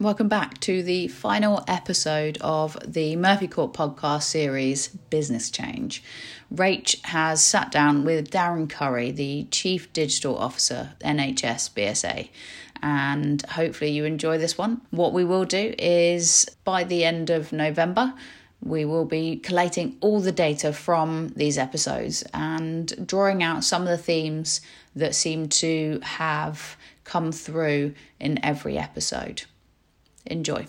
Welcome back to the final episode of the Murphy Court podcast series, Business Change. Rach has sat down with Darren Curry, the Chief Digital Officer, NHS BSA, and hopefully you enjoy this one. What we will do is by the end of November, we will be collating all the data from these episodes and drawing out some of the themes that seem to have come through in every episode. Enjoy.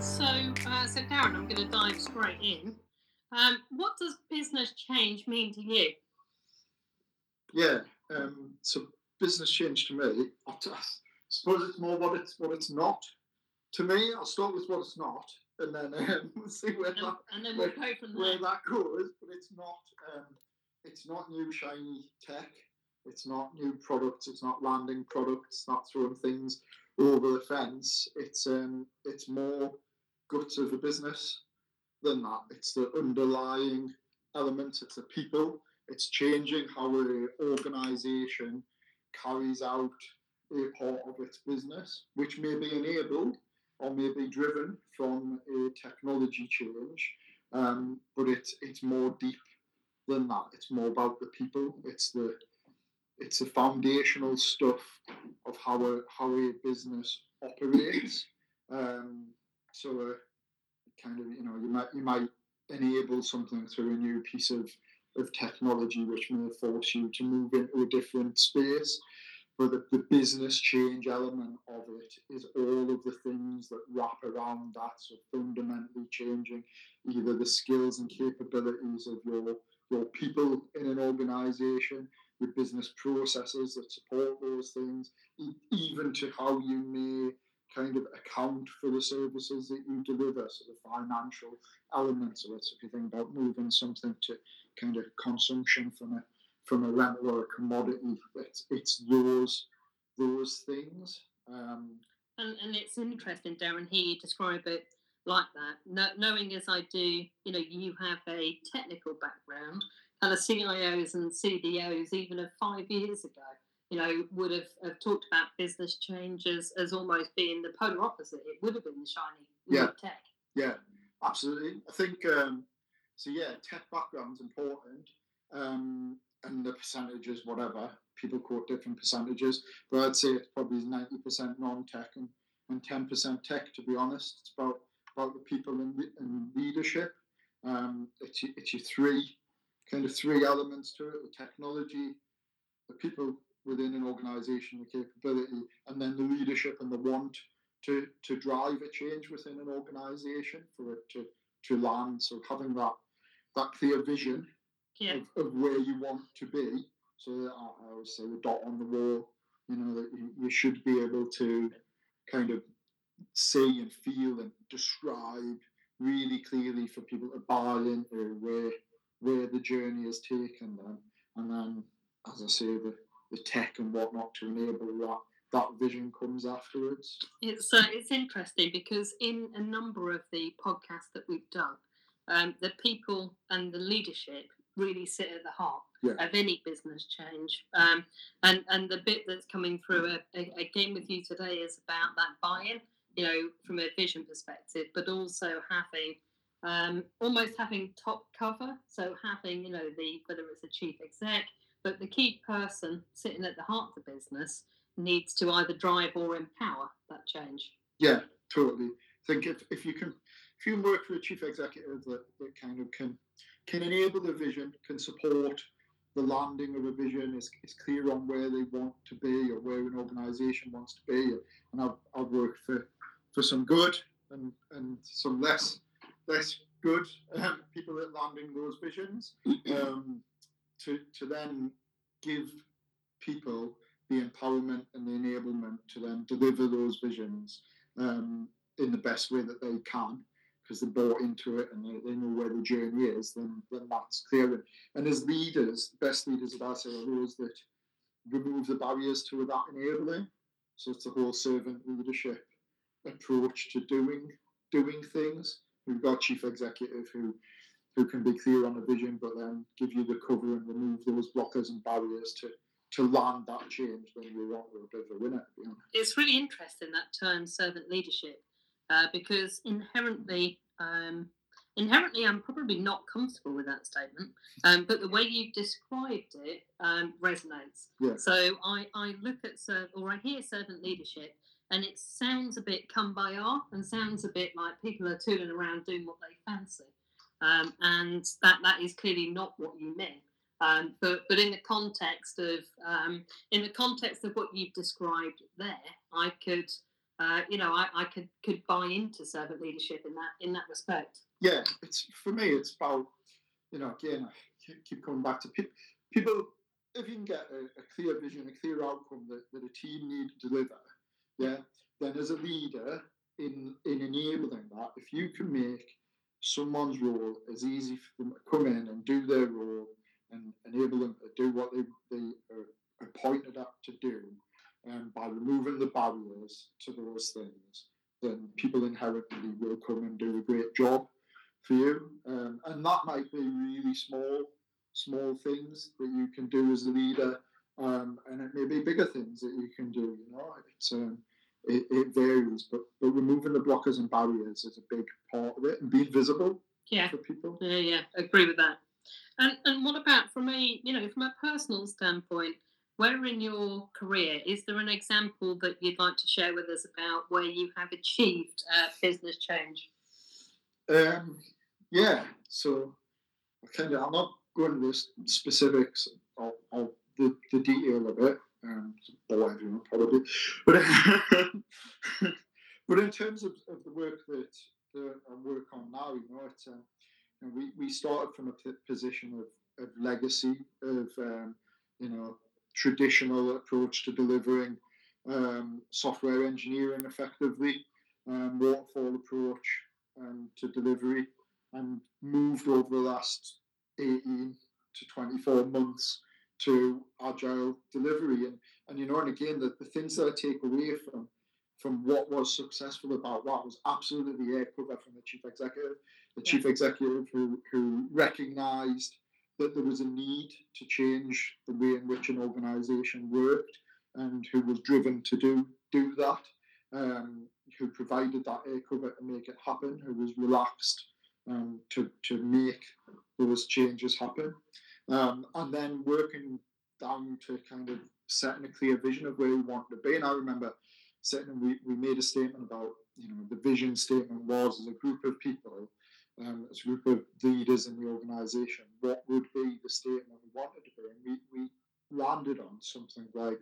So, uh, so Darren, I'm going to dive straight in. Um, what does business change mean to you? Yeah, um, so business change to me, I suppose it's more what it's what it's not. To me, I'll start with what it's not, and then um, we'll see where And, that and then we'll where, where that goes. But it's not um, it's not new shiny tech. It's not new products. It's not landing products. It's not throwing things over the fence. It's um, it's more guts of the business than that. It's the underlying element. It's the people. It's changing how an organisation carries out a part of its business, which may be enabled or may be driven from a technology change. Um, but it's it's more deep than that. It's more about the people. It's the it's the foundational stuff of how a how a business operates. Um, so, uh, kind of you know you might you might enable something through a new piece of of technology which may force you to move into a different space. But the, the business change element of it is all of the things that wrap around that. So fundamentally changing either the skills and capabilities of your your people in an organisation, the business processes that support those things, even to how you may kind of account for the services that you deliver, so the financial elements of it. So if you think about moving something to kind of consumption from a from a rental or a commodity, it's it's those those things. Um, And, and it's interesting, Darren, hear you describe it like that. No, knowing as I do, you know, you have a technical background, and the CIOs and CDOs, even of five years ago, you know, would have, have talked about business changes as almost being the polar opposite. It would have been the shiny Yeah. tech. Yeah, absolutely. I think um, so. Yeah, tech background's important, um, and the percentages, whatever people quote different percentages, but I'd say it's probably ninety percent non-tech and and ten percent tech. To be honest, it's about about the people and, and leadership. Um, it's it's your three kind of three elements to it: the technology, the people within an organisation, the capability, and then the leadership and the want to to drive a change within an organisation for it to to land. So having that that clear vision Yeah. of, of where you want to be. So I, always say the dot on the wall. You know that you, you should be able to kind of see and feel and describe really clearly for people to buy into where where the journey has taken them, and then as I say the the tech and whatnot to enable that that vision comes afterwards. It's uh, it's interesting because in a number of the podcasts that we've done, um, the people and the leadership really sit at the heart Yeah. of any business change. Um, and and the bit that's coming through a, a, again with you today is about that buy-in, you know, from a vision perspective, but also having um, almost having top cover. So having you know the whether it's a chief exec, but the key person sitting at the heart of the business needs to either drive or empower that change. Yeah, totally. I think if, if you can if you work for a chief executive that, that kind of can can enable the vision, can support the landing of a vision, is, is clear on where they want to be or where an organisation wants to be. And I've, I've worked for, for some good and, and some less less good um, people at landing those visions um, to, to then give people the empowerment and the enablement to then deliver those visions um, in the best way that they can because they bought into it and they, they know where the journey is, then, then that's clear. And, as leaders, the best leaders I say are those that remove the barriers to that enabling. So it's the whole servant leadership approach to doing doing things. We've got chief executive who who can be clear on the vision, but then give you the cover and remove those blockers and barriers to to land that change when you want a bit of a winner. It's really interesting that term servant leadership uh, because inherently. Um, inherently, I'm probably not comfortable with that statement, um, but the way you've described it um, resonates. Yeah. So I, I look at serv- or I hear servant leadership, and it sounds a bit come by art and sounds a bit like people are tooling around doing what they fancy, um, and that that is clearly not what you meant. Um, but but in the context of um, in the context of what you've described there, I could. Uh, you know, I, I could could buy into servant leadership in that in that respect yeah, it's for me. It's about you know again. I keep coming back to pe- people. If you can get a, a, clear vision, a clear outcome that, that a team need to deliver, yeah, then as a leader in in enabling that, if you can make someone's role as easy for them to come in and do their role and enable them to do what they, they are appointed up to do, and by removing the barriers to those things, then people inherently will come and do a great job for you. Um, and that might be really small, small things that you can do as a leader. Um, and it may be bigger things that you can do. You know, it's um, it, it, varies, but but removing the blockers and barriers is a big part of it, and being visible yeah. for people. Yeah, yeah, agree with that. And and what about from a you know from a personal standpoint? Where in your career is there an example that you'd like to share with us about where you have achieved uh, business change? Um, yeah, so kind of I'm not going into the specifics of, of the, the detail of it. Um, bore everyone probably, but but in terms of, of the work that, that I work on now, you know, it's um, you know, we we started from a position of, of legacy of um, you know traditional approach to delivering um, software engineering effectively, um, waterfall approach um, to delivery and moved over the last 18 to 24 months to agile delivery. And, and you know, and again, the, the things that I take away from from what was successful about that was absolutely the air cover from the chief executive, the chief executive who, who recognized that there was a need to change the way in which an organization worked and who was driven to do do that, um, who provided that air cover to make it happen, who was relaxed um, to, to make those changes happen. Um, and then working down to kind of setting a clear vision of where we wanted to be. And I remember sitting and we, we made a statement about, you know, the vision statement was as a group of people, um, as a group of leaders in the organisation, what would be the statement we wanted to be. And we, we landed on something like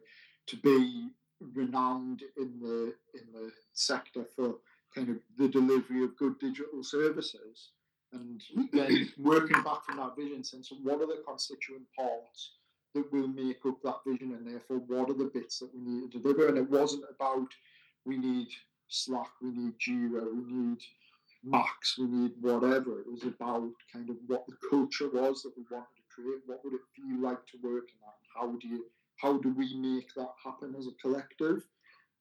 to be renowned in the in the sector for kind of the delivery of good digital services. And then working back from that vision sense what are the constituent parts that will make up that vision? And therefore what are the bits that we need to deliver? And it wasn't about we need slack we need jira we need Macs we need whatever. It was about kind of what the culture was that we wanted to create. What would it feel like to work in that? How do you how do we make that happen as a collective?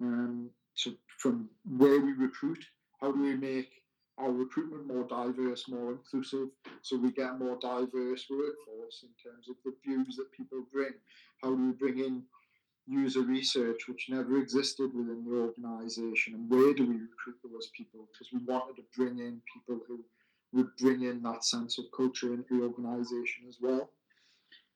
Um, so from where we recruit how do we make our recruitment more diverse, more inclusive, so we get a more diverse workforce in terms of the views that people bring. How do we bring in user research, which never existed within the organisation, and where do we recruit those people? Because we wanted to bring in people who would bring in that sense of culture into the organisation as well.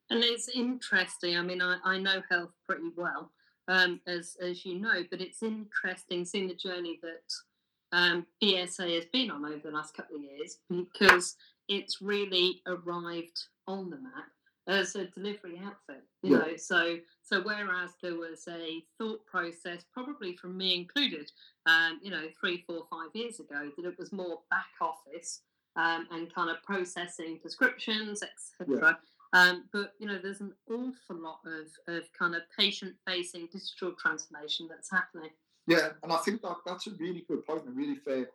And it's interesting. I mean, I, I know health pretty well, um, as as you know, but it's interesting seeing the journey that um, BSA has been on over the last couple of years because it's really arrived on the map as a delivery outfit. You yeah. know, so so whereas there was a thought process, probably from me included, um, you know, three, four, five years ago, that it was more back office um, and kind of processing prescriptions, etc. Yeah. Um, but you know, there's an awful lot of, of kind of patient-facing digital transformation that's happening. Yeah, and I think that that's a really good and a really fair,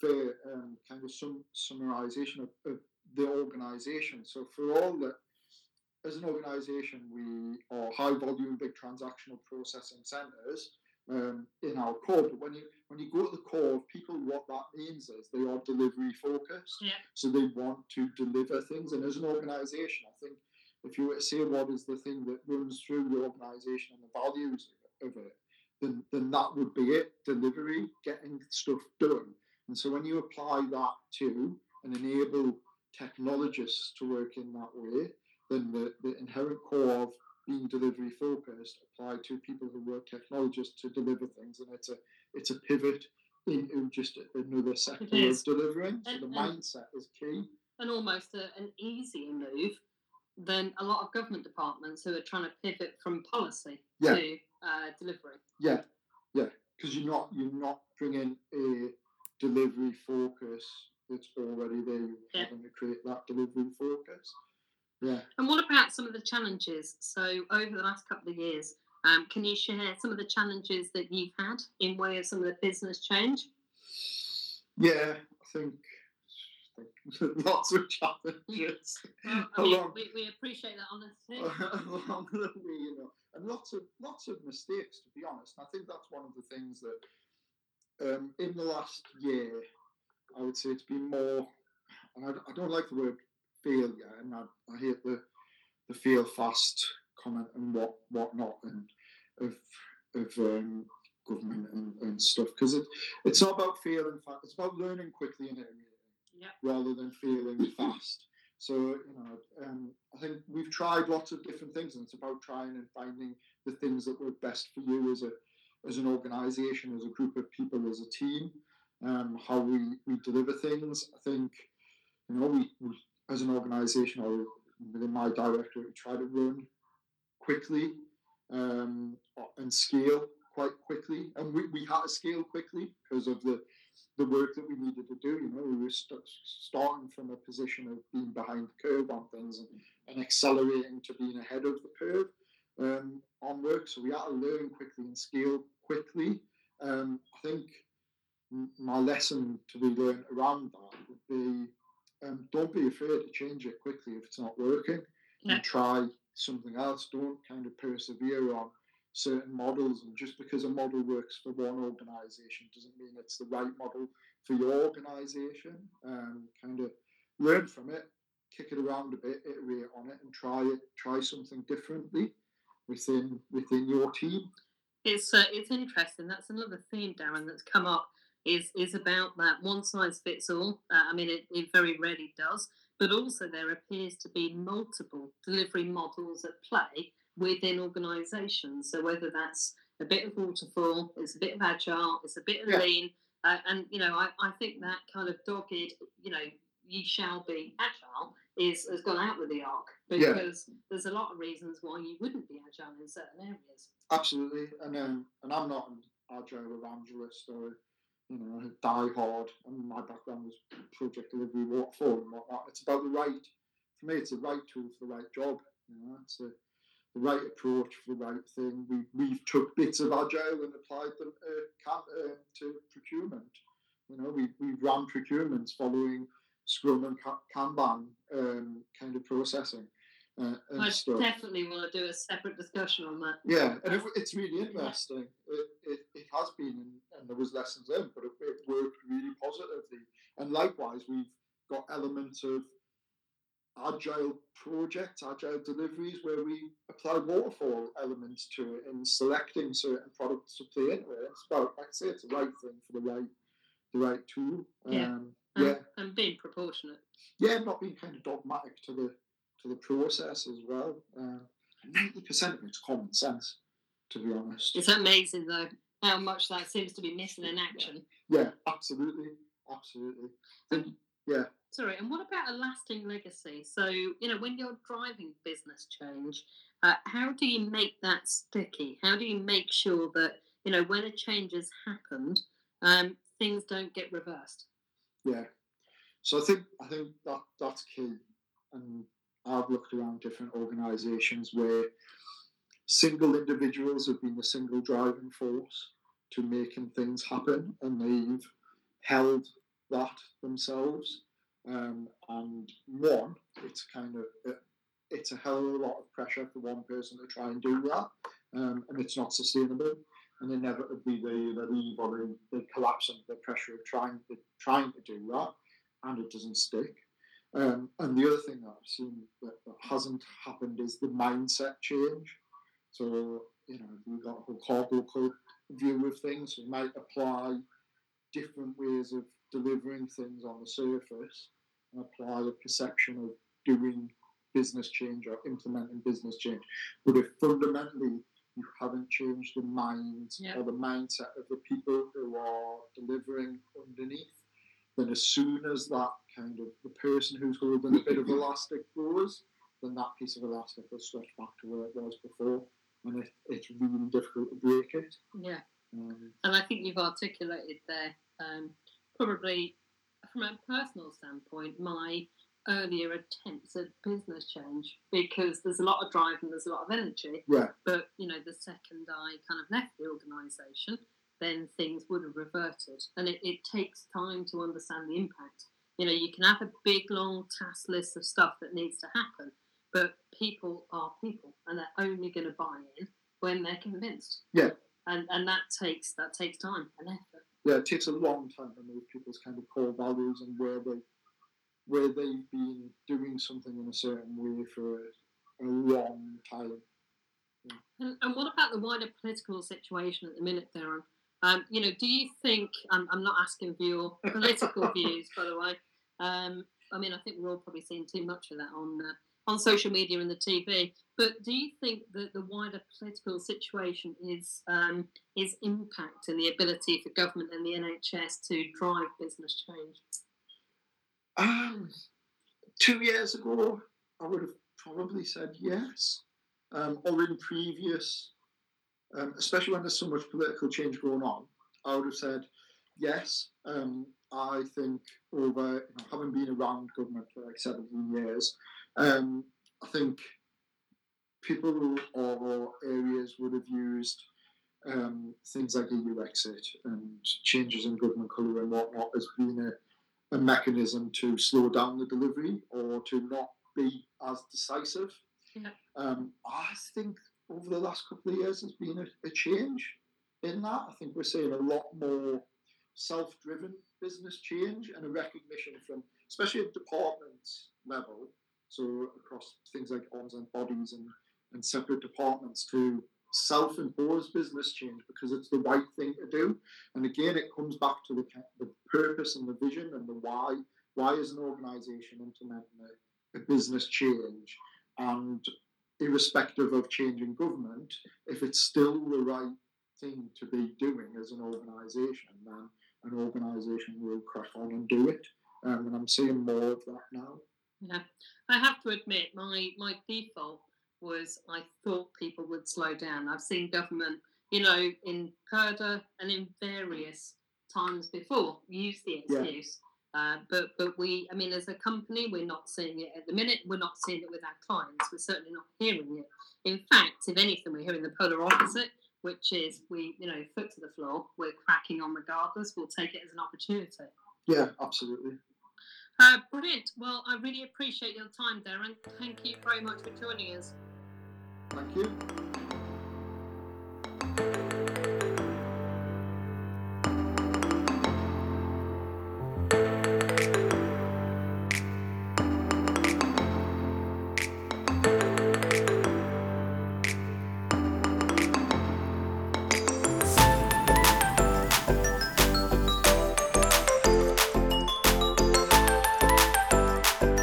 fair um, kind of sum, summarization of, of the organisation. So for all that, as an organisation, we are high volume, big transactional processing centres. um, in our core. But when you when you go to the core of people, what that means is they are delivery focused. Yeah. So they want to deliver things. And as an organisation, I think if you were to say what is the thing that runs through the organisation and the values of it, then then that would be it. Delivery, getting stuff done. And so when you apply that to and enable technologists to work in that way, then the, the inherent core of being delivery focused applied to people who work technologists to deliver things, and it's a it's a pivot into just another sector of delivering. So And- the mindset is key. and almost a, an easier move than a lot of government departments who are trying to pivot from policy Yeah. to uh, delivery. Yeah, yeah, because you're not you're not bringing a delivery focus that's already there. You're Yeah. having to create that delivery focus. Yeah. And what about some of the challenges? So over the last couple of years, um, can you share some of the challenges that you've had in way of some of the business change? Yeah, I think, lots of challenges Well, I mean, along, we, we appreciate that honesty. along the way, you know, and lots of lots of mistakes. To be honest, and I think that's one of the things that um, in the last year, I would say it's been more. And I, I don't like the word failure, and I, I hate the the fail fast comment and what whatnot and of of um, government and, and stuff because it, it's not about failing fast. It's about learning quickly and iterating rather than failing fast. So you know, um, I think we've tried lots of different things, and it's about trying and finding the things that work best for you as a as an organisation, as a group of people, as a team. Um, how we, we deliver things. I think you know we, we as an organisation or within my directorate, we try to run quickly um, and scale quite quickly, and we, we had to scale quickly because of the the work that we needed to do. You know, we were st- starting from a position of being behind the curve on things and, and accelerating to being ahead of the curve um, on work. So we had to learn quickly and scale quickly. Um, I think my lesson to be learned around that would be um, don't be afraid to change it quickly if it's not working Yeah. and try something else. Don't kind of persevere on certain models. And just because a model works for one organization doesn't mean it's the right model for your organization. Um, kind of learn from it, kick it around a bit, iterate on it, and try it. Try something differently within within your team. It's uh, it's interesting. That's another theme, Darren, that's come up. Is is about that one size fits all. Uh, I mean, it, it very rarely does, but also there appears to be multiple delivery models at play within organisations. So whether that's a bit of waterfall, it's a bit of agile, it's a bit of Yeah. lean, uh, and you know, I, I think that kind of dogged, you know, you shall be agile is has gone out with the ark Yeah. because there's a lot of reasons why you wouldn't be agile in certain areas. Absolutely, and um, and I'm not an agile evangelist or you know die hard. And my background was project delivery, waterfall, and whatnot. It's about the right. For me, it's the right tool for the right job. You know, it's a, the right approach for the right thing. We we've took bits of agile and applied them uh, uh, to procurement. You know, we we ran procurements following Scrum and Kanban um, kind of processing uh, and I stuff. definitely want to do a separate discussion on that. Yeah, and it, it's really interesting. It, it, it has been, and, and there was lessons learned, but it, it worked really positively. And likewise, we've got elements of agile projects, agile deliveries, where we apply waterfall elements to it in selecting certain products to play into it. It's about, like I say, it's the right thing for the right, the right tool. Yeah. Um, And, yeah, and being proportionate. yeah, not being kind of dogmatic to the to the process as well. Ninety percent of it's common sense, to be honest. It's amazing though how much that seems to be missing in action. Yeah, absolutely, absolutely. And yeah, Sorry, and what about a lasting legacy? So, you know, when you're driving business change, uh, how do you make that sticky? How do you make sure that, you know, when a change has happened, um, things don't get reversed? yeah. So I think I think that that's key. And I've looked around different organisations where single individuals have been the single driving force to making things happen, and they've held that themselves. Um, and one, it's kind of it, it's a hell of a lot of pressure for one person to try and do that, um, and it's not sustainable. and inevitably they either leave or they, they collapse under the pressure of trying to trying to do that, and it doesn't stick. Um, and the other thing that I've seen that, that hasn't happened is the mindset change. So you know, we've got a whole code view of things. We might apply different ways of delivering things on the surface and apply the perception of doing business change or implementing business change. But if fundamentally you haven't changed the minds Yeah. or the mindset of the people who are delivering underneath, then as soon as that kind of the person who's holding a bit of elastic goes, then that piece of elastic will stretch back to where it was before. And it, it's really difficult to break it. Yeah. Um, And I think you've articulated there, um, probably from a personal standpoint, my earlier attempts at business change because there's a lot of drive and there's a lot of energy. yeah, But, you know, the second I kind of left the organisation, then things would have reverted. And it, it takes time to understand the impact. You know, you can have a big, long task list of stuff that needs to happen, but people are people and they're only going to buy in when they're convinced. Yeah. And, and that takes that takes time and effort. yeah, it takes a long time to move people's kind of core values and where they where they've been doing something in a certain way for a long time. And, and what about the wider political situation at the minute, Darren? Um, you know, do you think? I'm, I'm not asking for your political views, by the way. Um, I mean, I think we're all probably seeing too much of that on uh, on social media and the TV. But do you think that the wider political situation is um, is impacting the ability for government and the NHS to drive business change? Um, two years ago, I would have probably said yes. Um, or in previous, um, especially when there's so much political change going on, I would have said yes. Um, I think over you know, having been around government for like 17 years, um, I think people or areas would have used um, things like EU exit and changes in government colour and whatnot as being a, a mechanism to slow down the delivery or to not be as decisive. Yeah. Um, I think over the last couple of years there's been a, a change in that. I think we're seeing a lot more self-driven business change and a recognition from, especially at department level, so across things like arms and bodies and, and separate departments to self-impose business change because it's the right thing to do. And again, it comes back to the, the purpose and the vision and the why. Why is an organisation implementing a, a business change? And irrespective of changing government, if it's still the right thing to be doing as an organisation, then an organisation will crack on and do it. Um, and I'm seeing more of that now. Yeah, I have to admit, my my default was I thought people would slow down. I've seen government, you know, in purdah and in various times before use the Yeah. excuse. Uh, but but we, I mean, as a company, we're not seeing it at the minute. We're not seeing it with our clients. We're certainly not hearing it. In fact, if anything, we're hearing the polar opposite, which is we, you know, foot to the floor. We're cracking on regardless. We'll take it as an opportunity. Yeah, absolutely. Uh, brilliant. Well, I really appreciate your time, Darren. Thank you very much for joining us. Thank you.